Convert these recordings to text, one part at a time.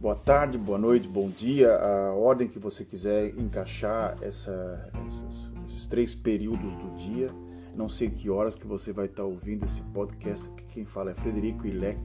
boa tarde, boa noite, bom dia, a ordem que você quiser encaixar essa, essas, esses três períodos do dia. Não sei que horas que você vai estar ouvindo esse podcast. Quem fala é Frederico Ilek,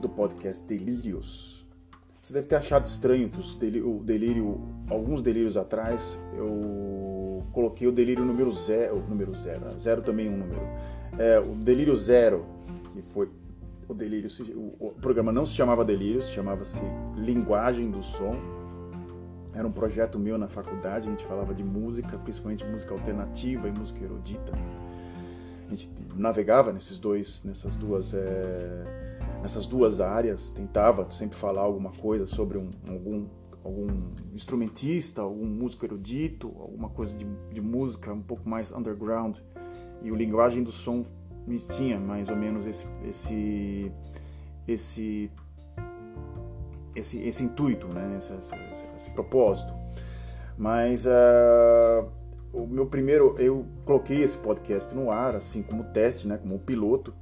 do podcast Delírios. Você deve ter achado estranho que o delírio, alguns delírios atrás, eu coloquei o delírio número zero, número zero, né? zero também é um número. É, o delírio zero, que foi o delírio, o, o programa não se chamava delírio, se chamava-se Linguagem do Som. Era um projeto meu na faculdade, a gente falava de música, principalmente música alternativa e música erudita. A gente navegava nesses dois, nessas duas, é, nessas duas áreas, tentava sempre falar alguma coisa sobre um, algum, algum instrumentista, algum músico erudito, alguma coisa de, de música um pouco mais underground. E o linguagem do som tinha mais ou menos esse esse esse esse, esse intuito, né? Esse, esse, esse propósito. Mas uh, o meu primeiro, eu coloquei esse podcast no ar, assim como teste, né? Como piloto,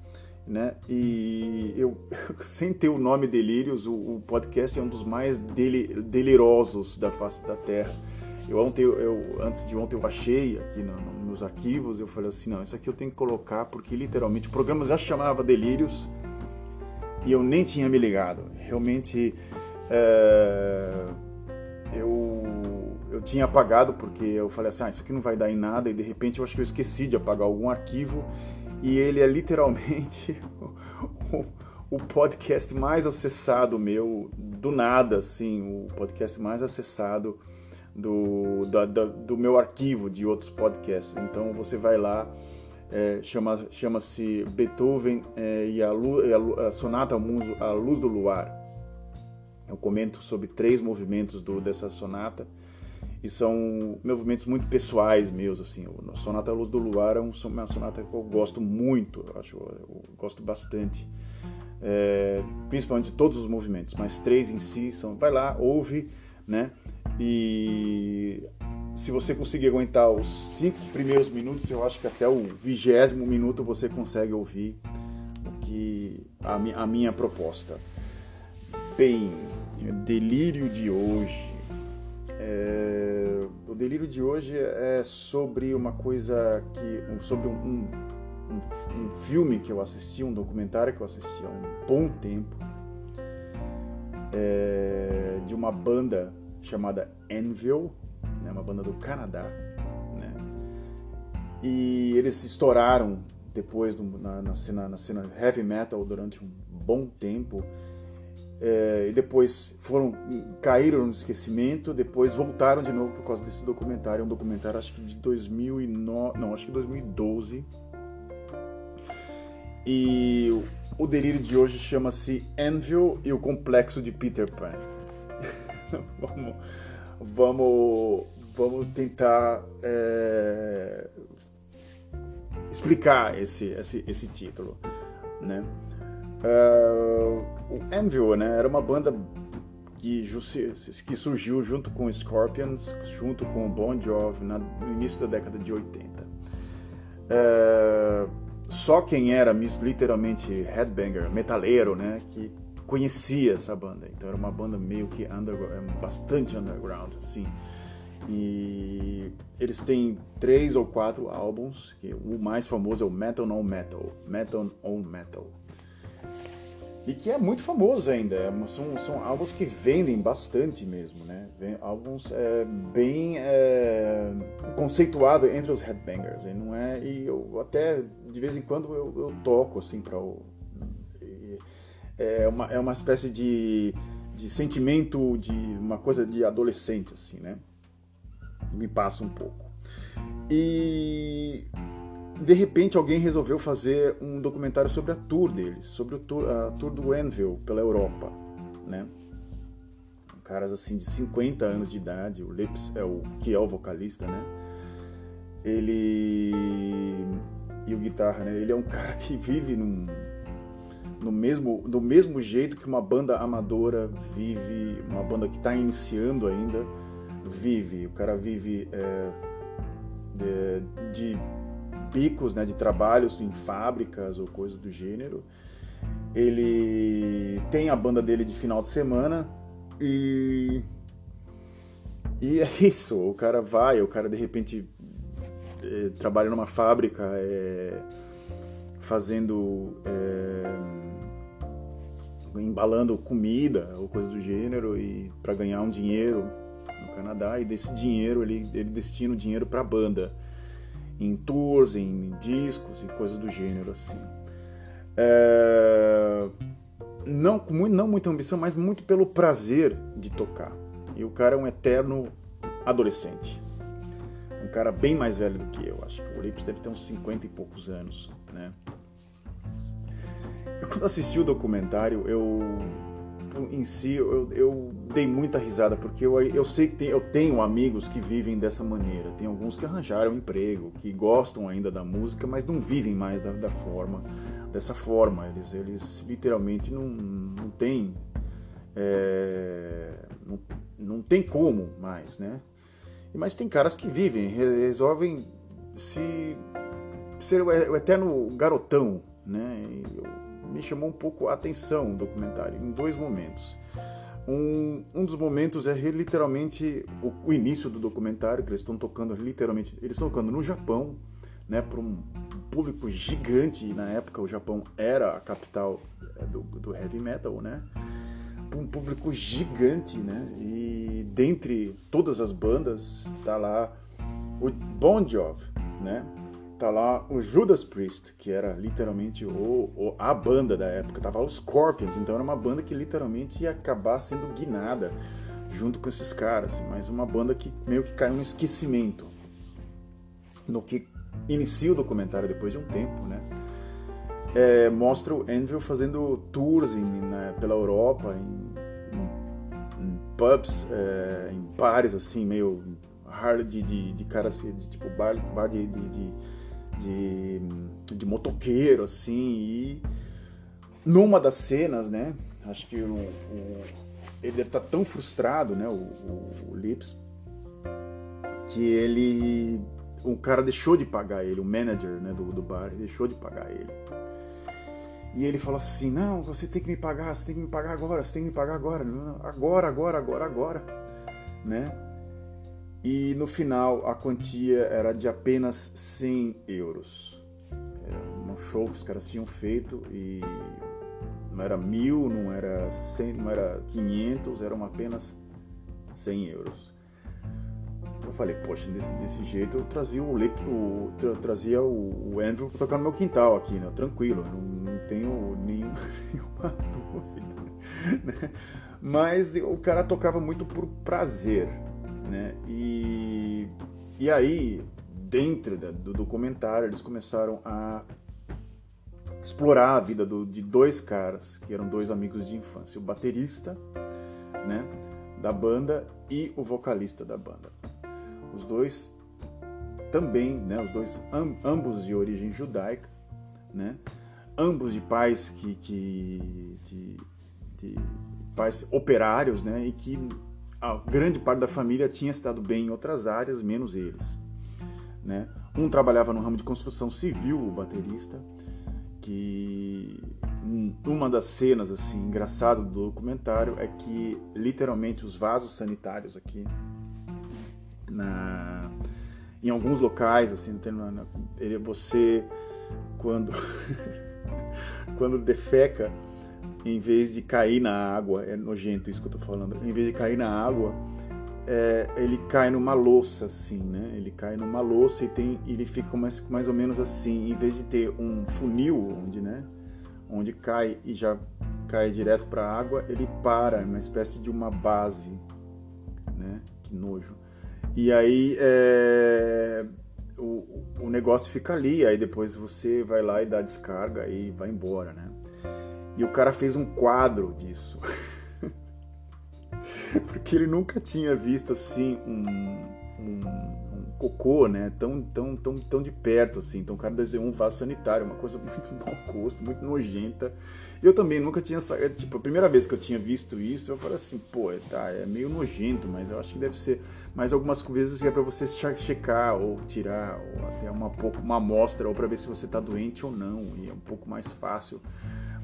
né? E eu, sem ter o nome Delírios, o, o podcast é um dos mais deli, delirosos da face da Terra. Eu ontem, eu, antes de ontem eu achei aqui no, no, nos arquivos, eu falei assim, não, isso aqui eu tenho que colocar porque literalmente o programa já chamava Delírios e eu nem tinha me ligado. Realmente é, eu, eu tinha apagado porque eu falei assim, ah, isso aqui não vai dar em nada e de repente eu acho que eu esqueci de apagar algum arquivo e ele é literalmente o, o podcast mais acessado meu, do nada, assim, o podcast mais acessado do, da, da, do meu arquivo de outros podcasts. Então você vai lá, é, chama, chama-se Beethoven é, e, a, a, a Sonata à Luz do Luar. Eu comento sobre três movimentos do, dessa sonata e são movimentos muito pessoais meus assim a sonata luz do luar é uma sonata que eu gosto muito eu acho eu gosto bastante é, principalmente todos os movimentos mas três em si são vai lá ouve né e se você conseguir aguentar os cinco primeiros minutos, eu acho que até o vigésimo minuto você consegue ouvir o que a, mi, a minha proposta. Bem, delírio de hoje. É, o delírio de hoje é sobre uma coisa que, sobre um, um, um, um filme que eu assisti, um documentário que eu assisti há um bom tempo, é, de uma banda chamada Envil, né, uma banda do Canadá. Né, e eles estouraram depois do, na, na, cena, na cena heavy metal durante um bom tempo. É, e depois foram caíram no esquecimento, depois voltaram de novo por causa desse documentário, um documentário acho que de 2009, não, acho que 2012. E o delírio de hoje chama-se Envil e o complexo de Peter Pan. vamos, vamos, vamos tentar é, explicar esse, esse, esse título, né? Uh, o Anvil, né, era uma banda que, que surgiu junto com Scorpions, junto com Bon Jovi na, no início da década de 80. Uh, é, só quem era literalmente headbanger, metaleiro, né, que conhecia essa banda. Então era uma banda meio que underground, é bastante underground, assim. E eles têm três ou quatro álbuns, o mais famoso é o Metal on Metal, Metal on Metal. E que é muito famoso ainda, é são, são álbuns que vendem bastante mesmo, né? Álbuns é, bem é, conceituado entre os headbangers, e não é? E eu até de vez em quando eu, eu toco assim para o é uma, é uma espécie de, de sentimento de uma coisa de adolescente, assim, né? Me passa um pouco. E de repente alguém resolveu fazer um documentário sobre a tour deles, sobre tour, a tour do Envil pela Europa, né? Caras assim de 50 anos de idade, o Lips é o que é o vocalista, né? Ele e o guitarra, né? Ele é um cara que vive num no mesmo, do mesmo jeito que uma banda amadora vive, uma banda que está iniciando ainda, vive. O cara vive é, de, de, bicos, né, de trabalhos em fábricas ou coisas do gênero. ele tem a banda dele de final de semana e e é isso, o cara vai, o cara de repente é, trabalha numa fábrica é, fazendo é, embalando comida ou coisa do gênero e para ganhar um dinheiro no Canadá. E desse dinheiro ele, ele destina o dinheiro para a banda em tours, em discos e coisas do gênero assim. É, não não muita ambição, mas muito pelo prazer de tocar. E o cara é um eterno adolescente. Um cara bem mais velho do que eu, acho que o Lips deve ter uns 50 e poucos anos, né? Eu, quando assisti o documentário, eu em si eu, eu dei muita risada porque eu, eu sei que tem, eu tenho amigos que vivem dessa maneira. Tem alguns que arranjaram emprego, que gostam ainda da música, mas não vivem mais da, da forma dessa forma. Eles, eles literalmente não, não têm é, não, não tem como mais, né? Mas tem caras que vivem, resolvem se ser o eterno garotão, né? Me chamou um pouco a atenção o documentário em dois momentos. Um, um dos momentos é literalmente o, o início do documentário, que eles estão tocando literalmente, eles estão tocando no Japão, né, para um público gigante, na época o Japão era a capital é, do, do heavy metal, né? Para um público gigante, né? E dentre todas as bandas, tá lá o Bon Jovi, né? Tá lá o Judas Priest, que era literalmente o, o, a banda da época. Tava os Scorpions, então era uma banda que literalmente ia acabar sendo guinada junto com esses caras, assim, mas uma banda que meio que caiu no esquecimento. No que inicia o documentário depois de um tempo, né? É, mostra o Andrew fazendo tours em, né, pela Europa, em, em, em pubs, é, em bares assim, meio hard de, de, de cara assim, de, tipo bar, bar de, de, de, de, motoqueiro, assim, e numa das cenas, né? Acho que o, o ele deve estar tão frustrado, né? O, o, o Lips, que ele o cara deixou de pagar ele, o manager né, do, do bar deixou de pagar ele. E ele falou assim: Não, você tem que me pagar, você tem que me pagar agora, você tem que me pagar agora, agora, agora, agora, agora, né? E no final a quantia era de apenas 100 euros. Era um show que os caras tinham feito e não era mil, não era, 100, não era 500, eram apenas 100 euros. Eu falei, poxa, desse, desse jeito eu trazia o, o tra, trazia o, o Andrew pra tocar no meu quintal aqui, né? Tranquilo, não, não tenho nenhum, nenhuma dúvida. Né? Mas o cara tocava muito por prazer, né? E, e aí, dentro da, do documentário, eles começaram a explorar a vida do, de dois caras, que eram dois amigos de infância, o baterista, né? Da banda e o vocalista da banda. Os dois também, né, os dois ambos de origem judaica, né, ambos de pais que, que de, de pais operários, né, e que a grande parte da família tinha estado bem em outras áreas, menos eles, né. Um trabalhava no ramo de construção civil, o baterista, que uma das cenas assim engraçadas do documentário é que literalmente os vasos sanitários aqui na, em alguns locais, assim, você quando quando defeca, em vez de cair na água, é nojento isso que eu tô falando, em vez de cair na água, é, ele cai numa louça, assim, né? Ele cai numa louça e tem, ele fica mais, mais ou menos assim, em vez de ter um funil onde, né? Onde cai e já cai direto para a água, ele para, uma espécie de uma base, né? Que nojo. E aí é, o, o negócio fica ali, aí depois você vai lá e dá descarga e vai embora, né? E o cara fez um quadro disso. Porque ele nunca tinha visto assim um, um, um, cocô, né? Tão, tão, tão, tão de perto assim. Então o cara desenhou um vaso sanitário, uma coisa muito mau gosto, muito nojenta. Eu também nunca tinha. É, tipo, a primeira vez que eu tinha visto isso, eu falei assim, pô, tá, é meio nojento, mas eu acho que deve ser. Mas algumas vezes é para você checar ou tirar, ou até uma pouco uma amostra, ou para ver se você tá doente ou não. E é um pouco mais fácil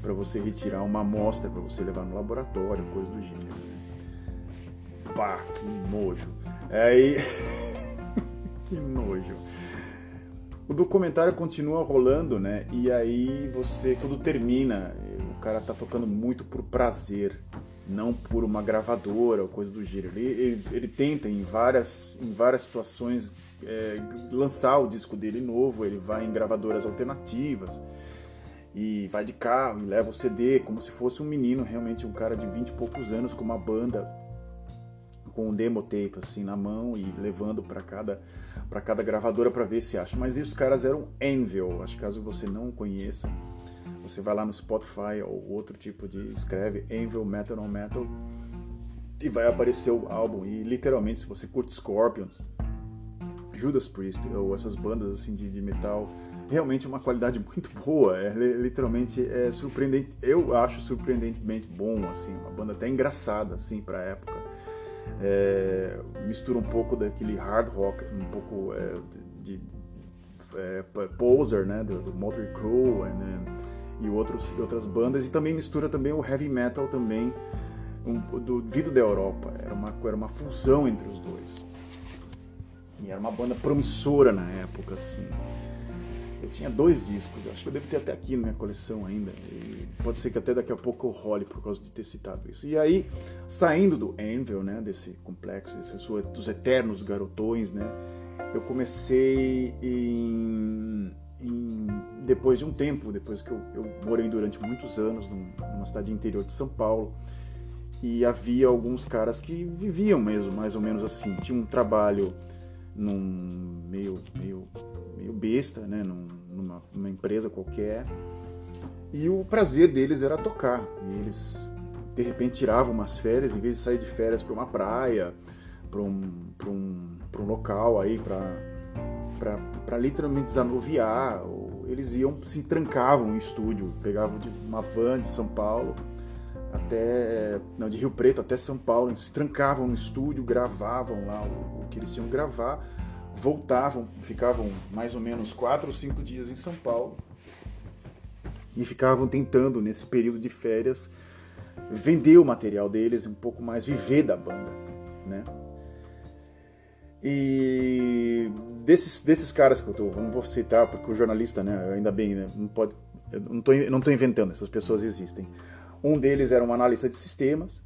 para você retirar uma amostra para você levar no laboratório, coisa do gênero. Né? Pá, que nojo. Aí. que nojo. O documentário continua rolando, né? E aí você, quando termina, o cara tá tocando muito por prazer, não por uma gravadora ou coisa do gênero. Ele, ele, ele tenta em várias, em várias situações é, lançar o disco dele novo, ele vai em gravadoras alternativas e vai de carro e leva o CD como se fosse um menino, realmente um cara de 20 e poucos anos com uma banda com um demo tape assim na mão e levando para cada para cada gravadora para ver se acha. Mas os caras eram Anvil, acho que caso você não conheça, você vai lá no Spotify ou outro tipo de escreve Anvil Metal on Metal e vai aparecer o álbum e literalmente se você curte Scorpions, Judas Priest ou essas bandas assim de, de metal realmente uma qualidade muito boa, é literalmente é surpreendente, eu acho surpreendentemente bom assim, uma banda até engraçada assim para época é, mistura um pouco daquele hard rock, um pouco é, de, de é, Poser, né, do, do Motley Crue né, e outros, outras bandas, e também mistura também o heavy metal também um, do vindo da Europa. Era uma, era uma fusão entre os dois. E era uma banda promissora na época, assim. Eu tinha dois discos, acho que eu devo ter até aqui na minha coleção ainda. E pode ser que até daqui a pouco eu role por causa de ter citado isso. E aí, saindo do Anvil, né, desse complexo, desse, dos eternos garotões, né, eu comecei em, em, depois de um tempo, depois que eu, eu morei durante muitos anos numa cidade interior de São Paulo, e havia alguns caras que viviam mesmo, mais ou menos assim, tinha um trabalho num meio, meio meio besta, né, numa, numa empresa qualquer. E o prazer deles era tocar. E eles, de repente, tiravam umas férias, em vez de sair de férias para uma praia, para um, um, um local aí, para literalmente desanuviar, eles iam, se trancavam no estúdio, pegavam uma van de São Paulo até, não, de Rio Preto até São Paulo, eles se trancavam no estúdio, gravavam lá o, o que eles tinham que gravar voltavam, ficavam mais ou menos quatro ou cinco dias em São Paulo e ficavam tentando, nesse período de férias, vender o material deles, um pouco mais viver da banda, né? E desses, desses caras que eu tô, não vou citar porque o jornalista, né, ainda bem, né, não pode, eu não tô, não tô inventando, essas pessoas existem. Um deles era um analista de sistemas,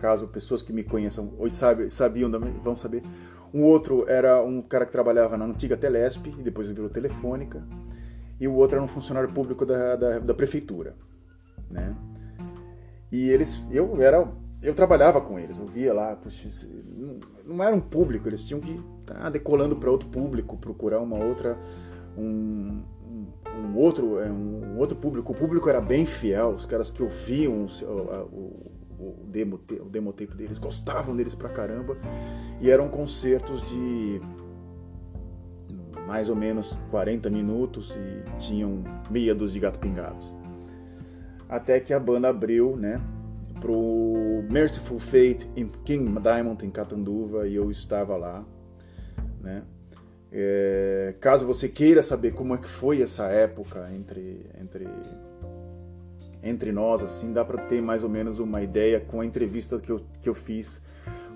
caso pessoas que me conheçam ou sabiam, vão saber. Um outro era um cara que trabalhava na antiga Telesp e depois virou Telefônica. E o outro era um funcionário público da, da, da prefeitura, né? E eles, eu era, eu trabalhava com eles, eu via lá, puxa, não, era um público, eles tinham que estar tá decolando para outro público, procurar uma outra, um, um, outro, é, um, outro público. O público era bem fiel, os caras que ouviam o, o, o demo, o demo tape deles, gostavam deles pra caramba. E eram concertos de mais ou menos 40 minutos e tinham meia dúzia de gato pingados. Até que a banda abriu, né, pro Merciful Fate em King Diamond em Catanduva e eu estava lá, né? É, caso você queira saber como é que foi essa época entre entre entre nós, assim, dá para ter mais ou menos uma ideia com a entrevista que eu, que eu fiz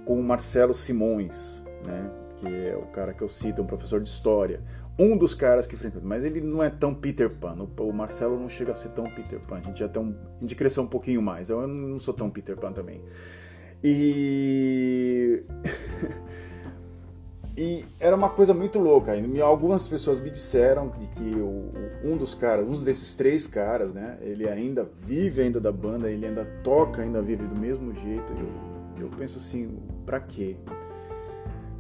com o Marcelo Simões, né? Que é o cara que eu cito, um professor de história. Um dos caras que frequenta, mas ele não é tão Peter Pan. O Marcelo não chega a ser tão Peter Pan. A gente já tem um, a gente cresceu um pouquinho mais. Eu não sou tão Peter Pan também. E E era uma coisa muito louca. Algumas pessoas me disseram de que o, um dos caras, um desses três caras, né? Ele ainda vive ainda da banda, ele ainda toca, ainda vive do mesmo jeito. Eu, eu penso assim, pra quê?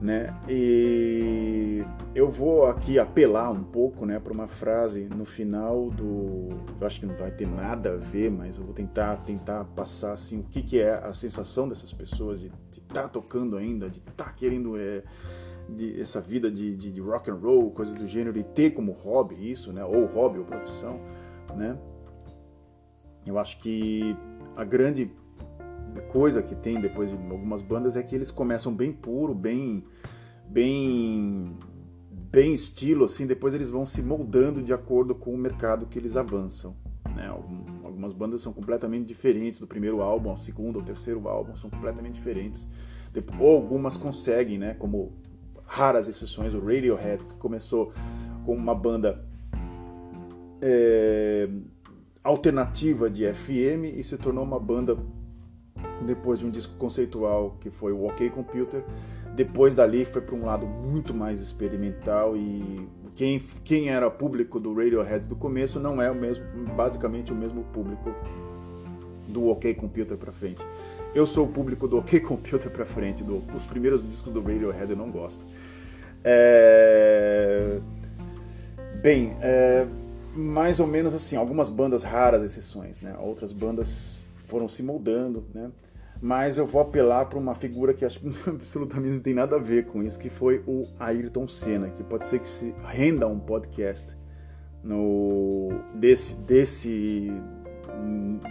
Né? E eu vou aqui apelar um pouco, né, para uma frase no final do, eu acho que não vai ter nada a ver, mas eu vou tentar tentar passar assim o que, que é a sensação dessas pessoas de estar tá tocando ainda, de estar tá querendo é, de essa vida de, de, de, rock and roll, coisa do gênero, e ter como hobby isso, né? Ou hobby ou profissão, né? Eu acho que a grande coisa que tem depois de algumas bandas é que eles começam bem puro, bem bem bem estilo assim, depois eles vão se moldando de acordo com o mercado que eles avançam, né? Algumas bandas são completamente diferentes do primeiro álbum ao segundo ou terceiro álbum, são completamente diferentes. Ou algumas conseguem, né? Como raras exceções, o Radiohead, que começou com uma banda é, alternativa de FM e se tornou uma banda depois de um disco conceitual que foi o OK Computer. Depois dali foi para um lado muito mais experimental e quem, quem era público do Radiohead do começo não é o mesmo, basicamente o mesmo público do OK Computer para frente. Eu sou o público do OK Computer para frente, do, os primeiros discos do Radiohead eu não gosto. É... Bem, é... mais ou menos assim, algumas bandas raras exceções, né? Outras bandas foram se moldando, né? Mas eu vou apelar para uma figura que acho que absolutamente não tem nada a ver com isso, que foi o Ayrton Senna, que pode ser que se renda um podcast no desse desse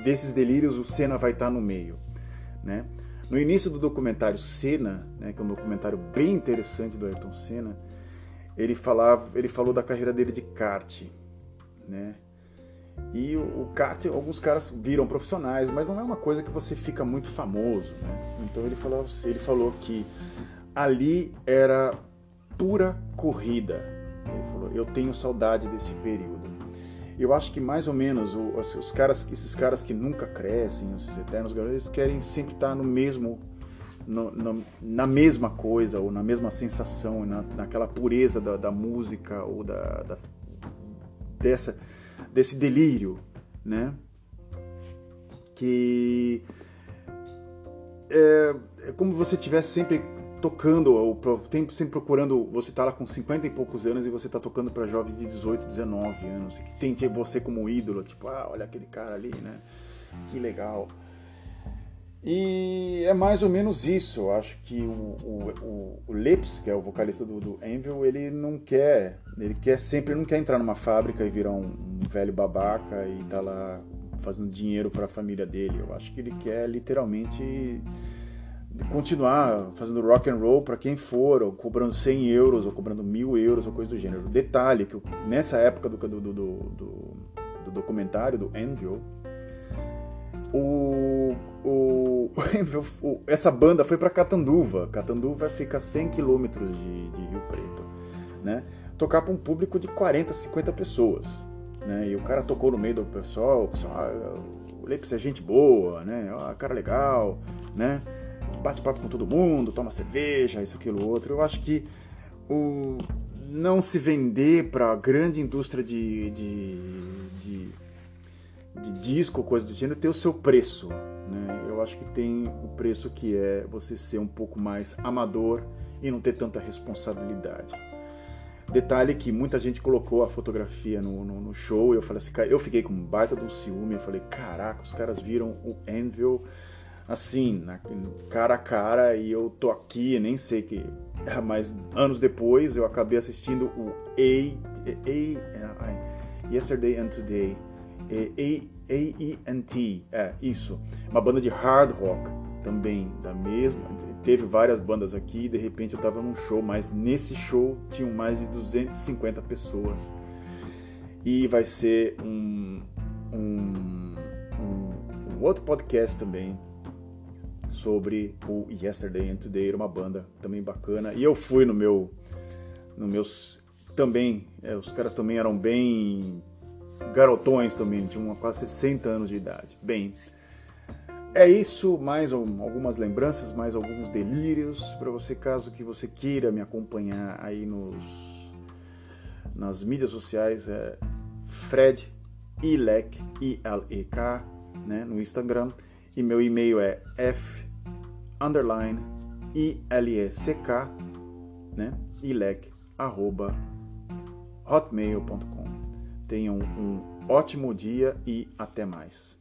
desses delírios o Senna vai estar no meio, né? No início do documentário Senna, né, que é um documentário bem interessante do Ayrton Senna, ele falava, ele falou da carreira dele de kart, né? E o, kart, alguns caras viram profissionais, mas não é uma coisa que você fica muito famoso, né? Então ele falou, ele falou que ali era pura corrida. Ele falou, eu tenho saudade desse período. Eu acho que mais ou menos os caras, esses caras que nunca crescem, esses eternos garotos, eles querem sempre estar no mesmo, no, no, na mesma coisa ou na mesma sensação, na, naquela pureza da, da música ou da, da, dessa desse delírio, né? Que é, é como você estivesse sempre tocando, ou sempre procurando, você tá lá com 50 e poucos anos e você tá tocando para jovens de 18, 19 anos, que tem você como ídolo, tipo, ah, olha aquele cara ali, né? Que legal. E é mais ou menos isso. Eu acho que o, o, o, Lips, que é o vocalista do, do Anvil, ele não quer. Ele quer sempre, não quer entrar numa fábrica e virar um, um velho babaca e tá lá fazendo dinheiro para a família dele. Eu acho que ele quer literalmente continuar fazendo rock and roll para quem for, ou cobrando 100 euros, ou cobrando mil euros, ou coisa do gênero. Detalhe que nessa época do, do, do, do, do documentário do Anvil, o, o, o, essa banda foi para Catanduva. Catanduva fica a 100 quilômetros de, de, Rio Preto, né? Tocar para um público de 40, 50 pessoas, né? E o cara tocou no meio do pessoal, o pessoal, ah, o Leps é gente boa, né? Ah, cara legal, né? Bate papo com todo mundo, toma cerveja, isso, aquilo, outro. Eu acho que o não se vender para a grande indústria de, de, de de disco, coisa do gênero, tem o seu preço. Né? Eu acho que tem o preço que é você ser um pouco mais amador e não ter tanta responsabilidade. Detalhe que muita gente colocou a fotografia no, no, no show eu falei assim, eu fiquei com um baita de um ciúme. Eu falei, caraca, os caras viram o Anvil assim, na, cara a cara e eu tô aqui, nem sei que. Mas anos depois eu acabei assistindo o A, a, a Yesterday and Today AENT, é isso, uma banda de hard rock também, da mesma, teve várias bandas aqui, de repente eu estava num show, mas nesse show tinham mais de 250 pessoas e vai ser um, um, um, um outro podcast também sobre o Yesterday and Today, era uma banda também bacana, e eu fui no meu, no meus, também, é, os caras também eram bem garotões também, tinham quase 60 anos de idade. Bem, é isso, mais algumas lembranças, mais alguns delírios para você, caso que você queira me acompanhar aí nos nas mídias sociais, é Fred Ilek, I-L-E-K, né, no Instagram, e meu e-mail é f underline I-L-E-C-K, né, ilek, arroba hotmail.com. Tenham um ótimo dia e até mais.